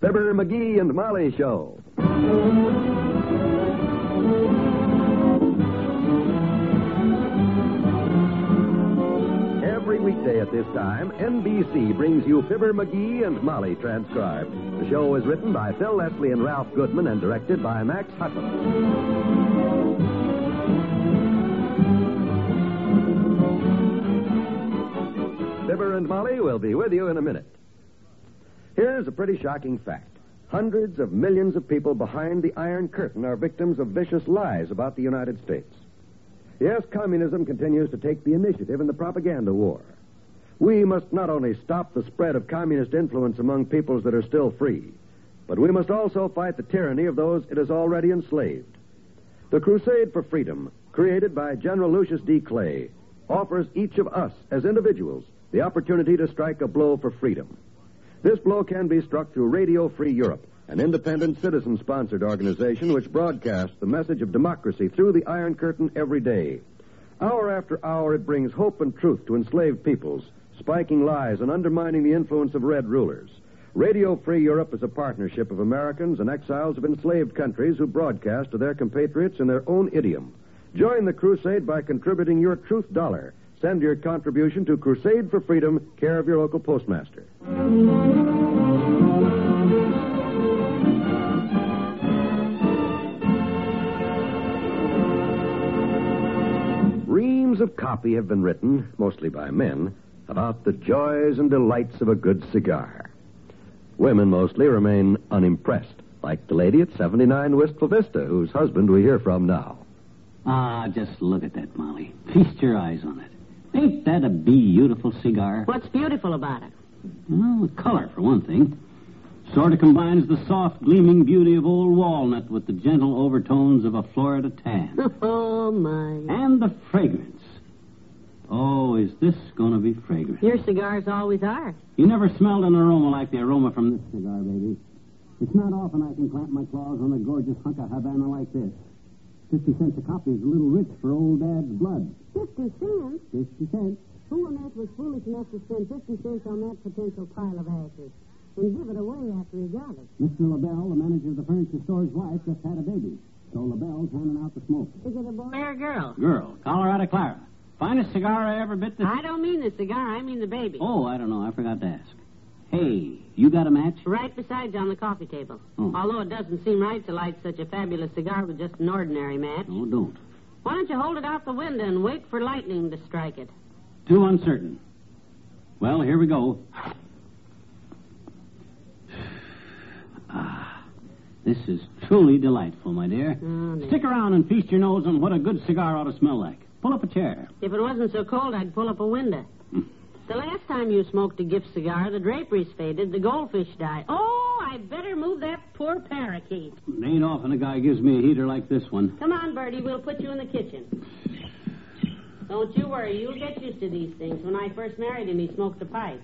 Fibber, McGee, and Molly Show. Every weekday at this time, NBC brings you Fibber, McGee, and Molly transcribed. The show is written by Phil Leslie and Ralph Goodman and directed by Max Hutto. Fibber and Molly will be with you in a minute. Here's a pretty shocking fact. Hundreds of millions of people behind the Iron Curtain are victims of vicious lies about the United States. Yes, communism continues to take the initiative in the propaganda war. We must not only stop the spread of communist influence among peoples that are still free, but we must also fight the tyranny of those it has already enslaved. The Crusade for Freedom, created by General Lucius D. Clay, offers each of us as individuals the opportunity to strike a blow for freedom. This blow can be struck through Radio Free Europe, an independent citizen sponsored organization which broadcasts the message of democracy through the Iron Curtain every day. Hour after hour, it brings hope and truth to enslaved peoples, spiking lies and undermining the influence of red rulers. Radio Free Europe is a partnership of Americans and exiles of enslaved countries who broadcast to their compatriots in their own idiom. Join the crusade by contributing your truth dollar. Send your contribution to Crusade for Freedom, care of your local postmaster. Reams of copy have been written, mostly by men, about the joys and delights of a good cigar. Women mostly remain unimpressed, like the lady at 79 Wistful Vista, whose husband we hear from now. Ah, just look at that, Molly. Feast your eyes on it. Ain't that a beautiful cigar? What's beautiful about it? Well, the color, for one thing. Sort of combines the soft, gleaming beauty of old walnut with the gentle overtones of a Florida tan. Oh, my. and the fragrance. Oh, is this going to be fragrant? Your cigars always are. You never smelled an aroma like the aroma from this cigar, baby. It's not often I can clamp my claws on a gorgeous hunk of Havana like this. Fifty cents a copy is a little rich for old Dad's blood. Fifty cents? Fifty cents. Who on earth was foolish enough to spend fifty cents on that potential pile of ashes? And give it away after he got it. Mr. LaBelle, the manager of the furniture store's wife, just had a baby. So LaBelle's handing out the smoke. Is it a boy or a girl? Girl, Colorado Clara. Finest cigar I ever bit this. I don't mean the cigar, I mean the baby. Oh, I don't know. I forgot to ask. Hey, you got a match? Right beside you on the coffee table. Oh. Although it doesn't seem right to light such a fabulous cigar with just an ordinary match. Oh, don't. Why don't you hold it out the window and wait for lightning to strike it? Too uncertain. Well, here we go. Ah, this is truly delightful, my dear. Oh. Stick around and feast your nose on what a good cigar ought to smell like. Pull up a chair. If it wasn't so cold, I'd pull up a window. Hmm. The last time you smoked a gift cigar, the draperies faded, the goldfish died. Oh, I better move that poor parakeet. It ain't often a guy gives me a heater like this one. Come on, Bertie, we'll put you in the kitchen. Don't you worry, you'll get used to these things. When I first married him, he smoked a pipe.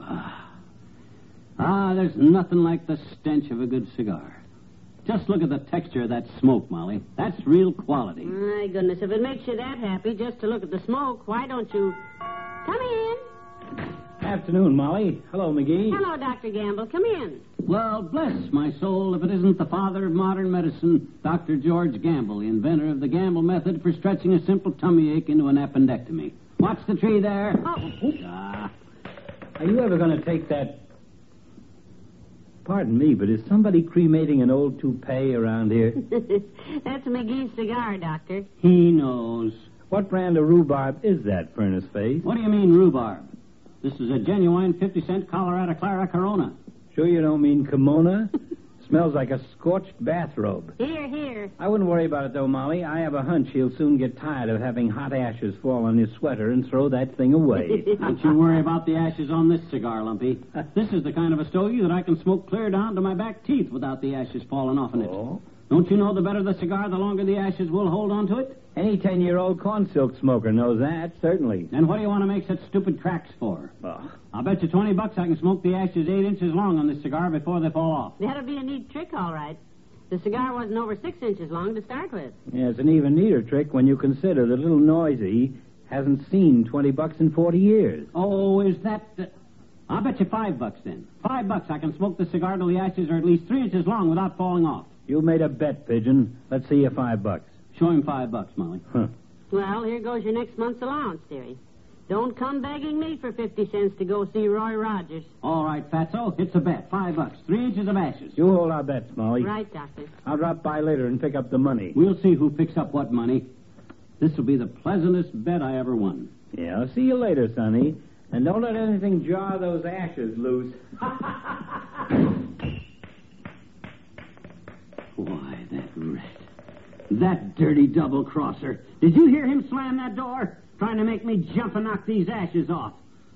Ah, there's nothing like the stench of a good cigar. Just look at the texture of that smoke, Molly. That's real quality. My goodness, if it makes you that happy just to look at the smoke, why don't you come in? Afternoon, Molly. Hello, McGee. Hello, Dr. Gamble. Come in. Well, bless my soul if it isn't the father of modern medicine, Dr. George Gamble, the inventor of the Gamble method for stretching a simple tummy ache into an appendectomy. Watch the tree there. Oh, Ah, Are you ever going to take that? Pardon me, but is somebody cremating an old toupee around here? that's McGee's cigar, Doctor. he knows. What brand of rhubarb is that, Furnace Face? What do you mean, rhubarb? This is a genuine 50 cent Colorado Clara Corona. Sure you don't mean kimono? Smells like a scorched bathrobe. Here, here. I wouldn't worry about it, though, Molly. I have a hunch he'll soon get tired of having hot ashes fall on his sweater and throw that thing away. Don't you worry about the ashes on this cigar, Lumpy. This is the kind of a stogie that I can smoke clear down to my back teeth without the ashes falling off in it. Oh? Don't you know the better the cigar, the longer the ashes will hold onto it? Any ten-year-old corn silk smoker knows that, certainly. Then what do you want to make such stupid cracks for? Oh. I'll bet you 20 bucks I can smoke the ashes eight inches long on this cigar before they fall off. That'll be a neat trick, all right. The cigar wasn't over six inches long to start with. Yeah, it's an even neater trick when you consider that little Noisy hasn't seen 20 bucks in 40 years. Oh, is that... The... I'll bet you five bucks then. Five bucks I can smoke the cigar till the ashes are at least three inches long without falling off. You made a bet, Pigeon. Let's see your five bucks. Show him five bucks, Molly. Huh. Well, here goes your next month's allowance, dearie. Don't come begging me for 50 cents to go see Roy Rogers. All right, Fatso, it's a bet. Five bucks. Three inches of ashes. You hold our bets, Molly. Right, Doctor. I'll drop by later and pick up the money. We'll see who picks up what money. This will be the pleasantest bet I ever won. Yeah, I'll see you later, Sonny. And don't let anything jar those ashes loose. That dirty double crosser. Did you hear him slam that door? Trying to make me jump and knock these ashes off.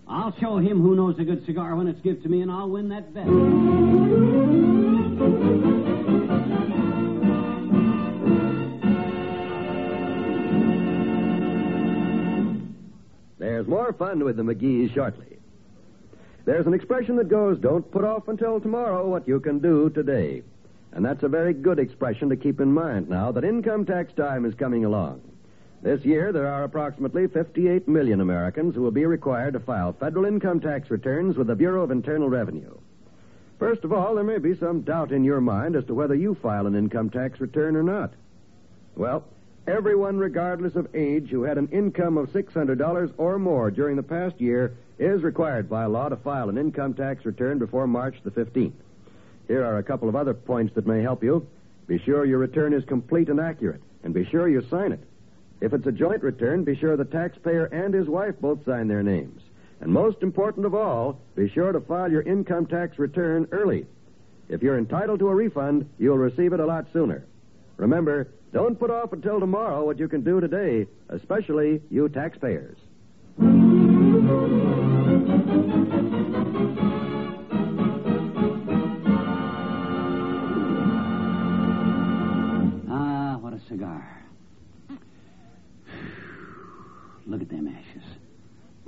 I'll show him who knows a good cigar when it's given to me, and I'll win that bet. There's more fun with the McGee's shortly. There's an expression that goes, don't put off until tomorrow what you can do today. And that's a very good expression to keep in mind now that income tax time is coming along. This year, there are approximately 58 million Americans who will be required to file federal income tax returns with the Bureau of Internal Revenue. First of all, there may be some doubt in your mind as to whether you file an income tax return or not. Well, everyone, regardless of age, who had an income of $600 or more during the past year is required by law to file an income tax return before March the 15th. Here are a couple of other points that may help you. Be sure your return is complete and accurate, and be sure you sign it. If it's a joint return, be sure the taxpayer and his wife both sign their names. And most important of all, be sure to file your income tax return early. If you're entitled to a refund, you'll receive it a lot sooner. Remember, don't put off until tomorrow what you can do today, especially you taxpayers.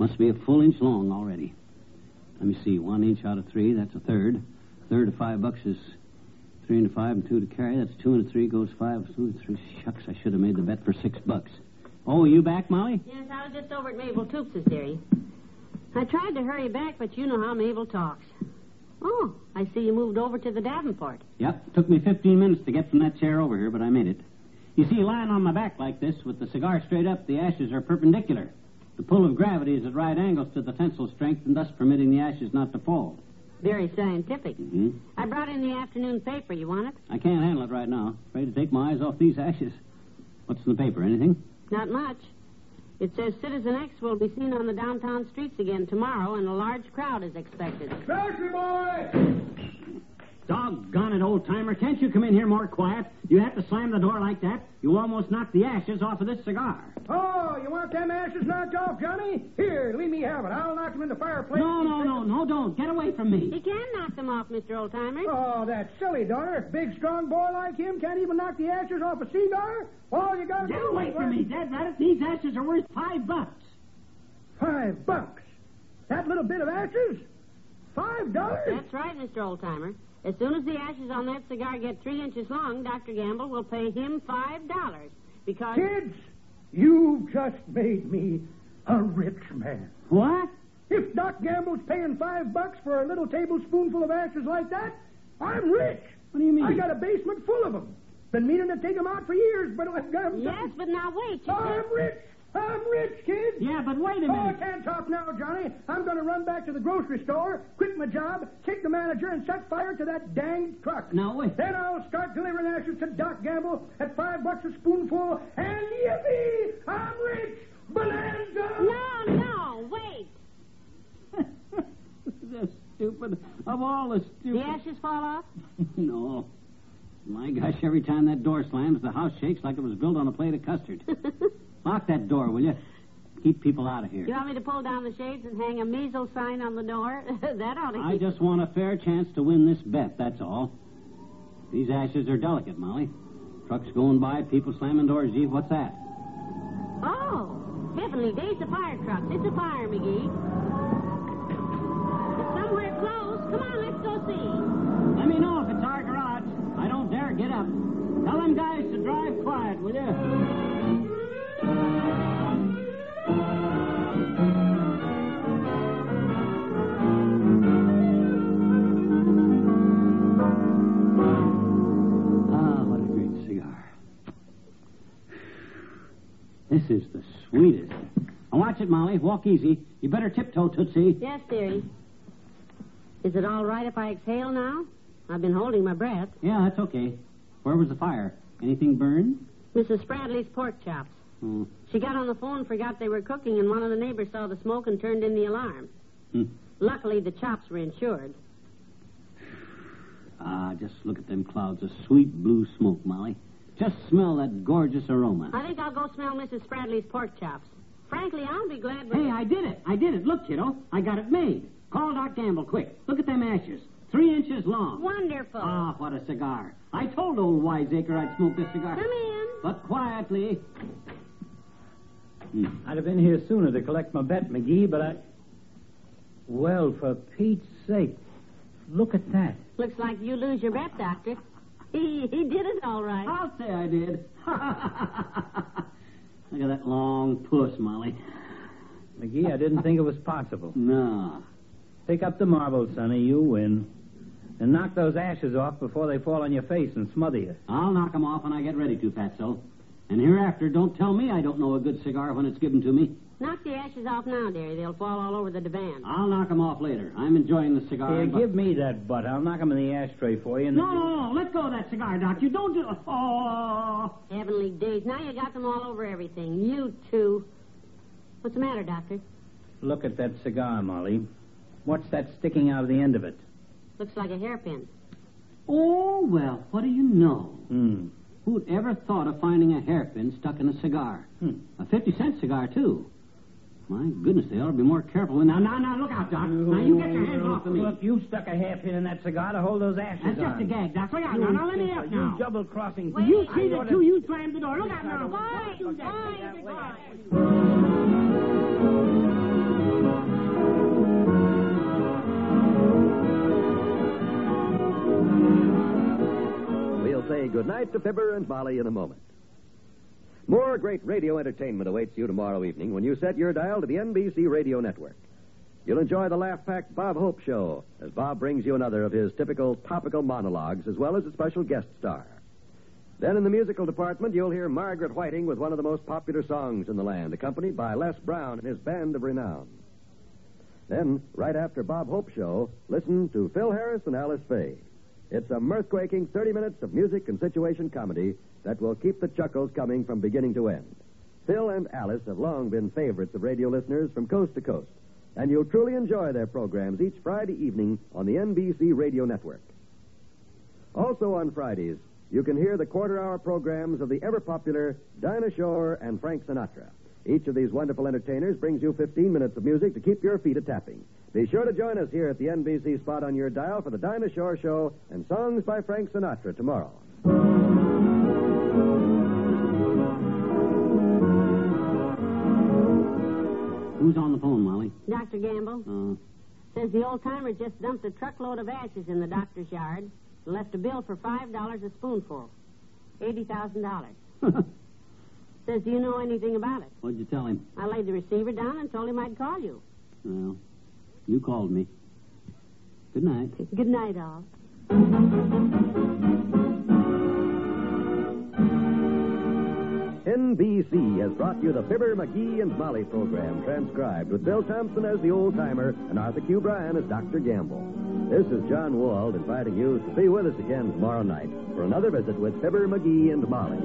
Must be a full inch long already. Let me see. One inch out of three, that's a third. Third of five bucks is three and a five and two to carry. That's two and a three goes five. Two and three. Shucks, I should have made the bet for six bucks. Oh, you back, Molly? Yes, I was just over at Mabel Toops' dearie. I tried to hurry back, but you know how Mabel talks. Oh, I see you moved over to the Davenport. Yep. Took me 15 minutes to get from that chair over here, but I made it. You see, lying on my back like this, with the cigar straight up, the ashes are perpendicular. The pull of gravity is at right angles to the tensile strength, and thus permitting the ashes not to fall. Very scientific. hmm I brought in the afternoon paper. You want it? I can't handle it right now. Afraid to take my eyes off these ashes. What's in the paper? Anything? Not much. It says Citizen X will be seen on the downtown streets again tomorrow, and a large crowd is expected. Grocery boy! Doggone it, old timer. Can't you come in here more quiet? You have to slam the door like that. You almost knocked the ashes off of this cigar. Oh, you want them ashes knocked off, Johnny? Here, let me have it. I'll knock them in the fireplace. No, no, no, no, don't. Get away from me. You can knock them off, Mr. Oldtimer. Oh, that silly daughter. Big, strong boy like him can't even knock the ashes off a cigar? All you gotta Get do away from me, Dad Rabbit. These ashes are worth five bucks. Five bucks. That little bit of ashes? Five dollars? That's right, Mr. Oldtimer. As soon as the ashes on that cigar get three inches long, Dr. Gamble will pay him five dollars. Because. Kids, you've just made me a rich man. What? If Doc Gamble's paying five bucks for a little tablespoonful of ashes like that, I'm rich. What do you mean? I got a basement full of them. Been meaning to take them out for years, but I've got 'em- Yes, but now wait. You I'm rich. I'm rich, kid. Yeah, but wait a oh, minute. Oh, I can't talk now, Johnny. I'm going to run back to the grocery store, quit my job, kick the manager, and set fire to that danged truck. Now, wait. Then I'll start delivering ashes to Doc Gamble at five bucks a spoonful, and yippee! I'm rich! Bonanza! No, no, wait. this. stupid. Of all the stupid... The stupid. ashes fall off? no. My gosh, every time that door slams, the house shakes like it was built on a plate of custard. Lock that door, will you? Keep people out of here. You want me to pull down the shades and hang a measles sign on the door? that ought to I keep... just want a fair chance to win this bet, that's all. These ashes are delicate, Molly. Trucks going by, people slamming doors. Gee, what's that? Oh, heavenly days, a fire truck. It's a fire, McGee. Drive quiet, will you? Ah, what a great cigar. This is the sweetest. Now watch it, Molly. Walk easy. You better tiptoe, Tootsie. Yes, dearie. Is it all right if I exhale now? I've been holding my breath. Yeah, that's okay. Where was the fire? Anything burned? Mrs. Spradley's pork chops. Oh. She got on the phone, forgot they were cooking, and one of the neighbors saw the smoke and turned in the alarm. Hmm. Luckily, the chops were insured. Ah, just look at them clouds of sweet blue smoke, Molly. Just smell that gorgeous aroma. I think I'll go smell Mrs. Spradley's pork chops. Frankly, I'll be glad when... Hey, I did it. I did it. Look, kiddo. I got it made. Call Doc Gamble, quick. Look at them ashes. Three inches long. Wonderful. Ah, what a cigar. I told old Wiseacre I'd smoke this cigar. Come in. But quietly. Hmm. I'd have been here sooner to collect my bet, McGee, but I. Well, for Pete's sake, look at that. Looks like you lose your bet, Doctor. He, he did it all right. I'll say I did. Look at that long puss, Molly. McGee, I didn't think it was possible. No. Pick up the marbles, Sonny. You win. And knock those ashes off before they fall on your face and smother you. I'll knock 'em off when I get ready to, Fatso. And hereafter, don't tell me I don't know a good cigar when it's given to me. Knock the ashes off now, dearie. They'll fall all over the divan. I'll knock 'em off later. I'm enjoying the cigar. Here, but- give me that butt. I'll knock 'em in the ashtray for you. No, no, no. Let go of that cigar, Doc. You don't do. Oh. Heavenly days. Now you got them all over everything. You too. What's the matter, Doctor? Look at that cigar, Molly. What's that sticking out of the end of it? Looks like a hairpin. Oh, well, what do you know? Hmm. Who'd ever thought of finding a hairpin stuck in a cigar? Hmm. A 50 cent cigar, too. My goodness, they ought to be more careful. Now, now, now, look out, Doc. Now, you get your hands off of me. Look, you stuck a hairpin in that cigar to hold those ashes That's just a gag, Doc. Look out You now. Now, let me think- up You now. double crossing. Wait. You see I that, oughta- too. You slammed the door. Look out now. Fine, Don't do say goodnight to Fibber and Molly in a moment. More great radio entertainment awaits you tomorrow evening when you set your dial to the NBC Radio Network. You'll enjoy the laugh packed Bob Hope Show as Bob brings you another of his typical topical monologues as well as a special guest star. Then in the musical department, you'll hear Margaret Whiting with one of the most popular songs in the land, accompanied by Les Brown and his band of renown. Then, right after Bob Hope Show, listen to Phil Harris and Alice Faye. It's a mirth-quaking 30 minutes of music and situation comedy that will keep the chuckles coming from beginning to end. Phil and Alice have long been favorites of radio listeners from coast to coast, and you'll truly enjoy their programs each Friday evening on the NBC Radio Network. Also on Fridays, you can hear the quarter-hour programs of the ever-popular Dinah Shore and Frank Sinatra. Each of these wonderful entertainers brings you 15 minutes of music to keep your feet a-tapping. Be sure to join us here at the NBC spot on your dial for the Dinah Shore Show and songs by Frank Sinatra tomorrow. Who's on the phone, Molly? Dr. Gamble Uh, says the old timer just dumped a truckload of ashes in the doctor's yard and left a bill for $5 a spoonful. $80,000. Says, do you know anything about it? what'd you tell him? I laid the receiver down and told him I'd call you. Well, you called me. Good night. Good night, all. NBC has brought you the Fibber, McGee, and Molly program, transcribed with Bill Thompson as the old timer and Arthur Q. Bryan as Dr. Gamble. This is John Wald inviting you to be with us again tomorrow night for another visit with Fibber, McGee, and Molly.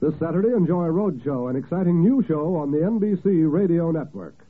This Saturday, enjoy Roadshow, an exciting new show on the NBC Radio Network.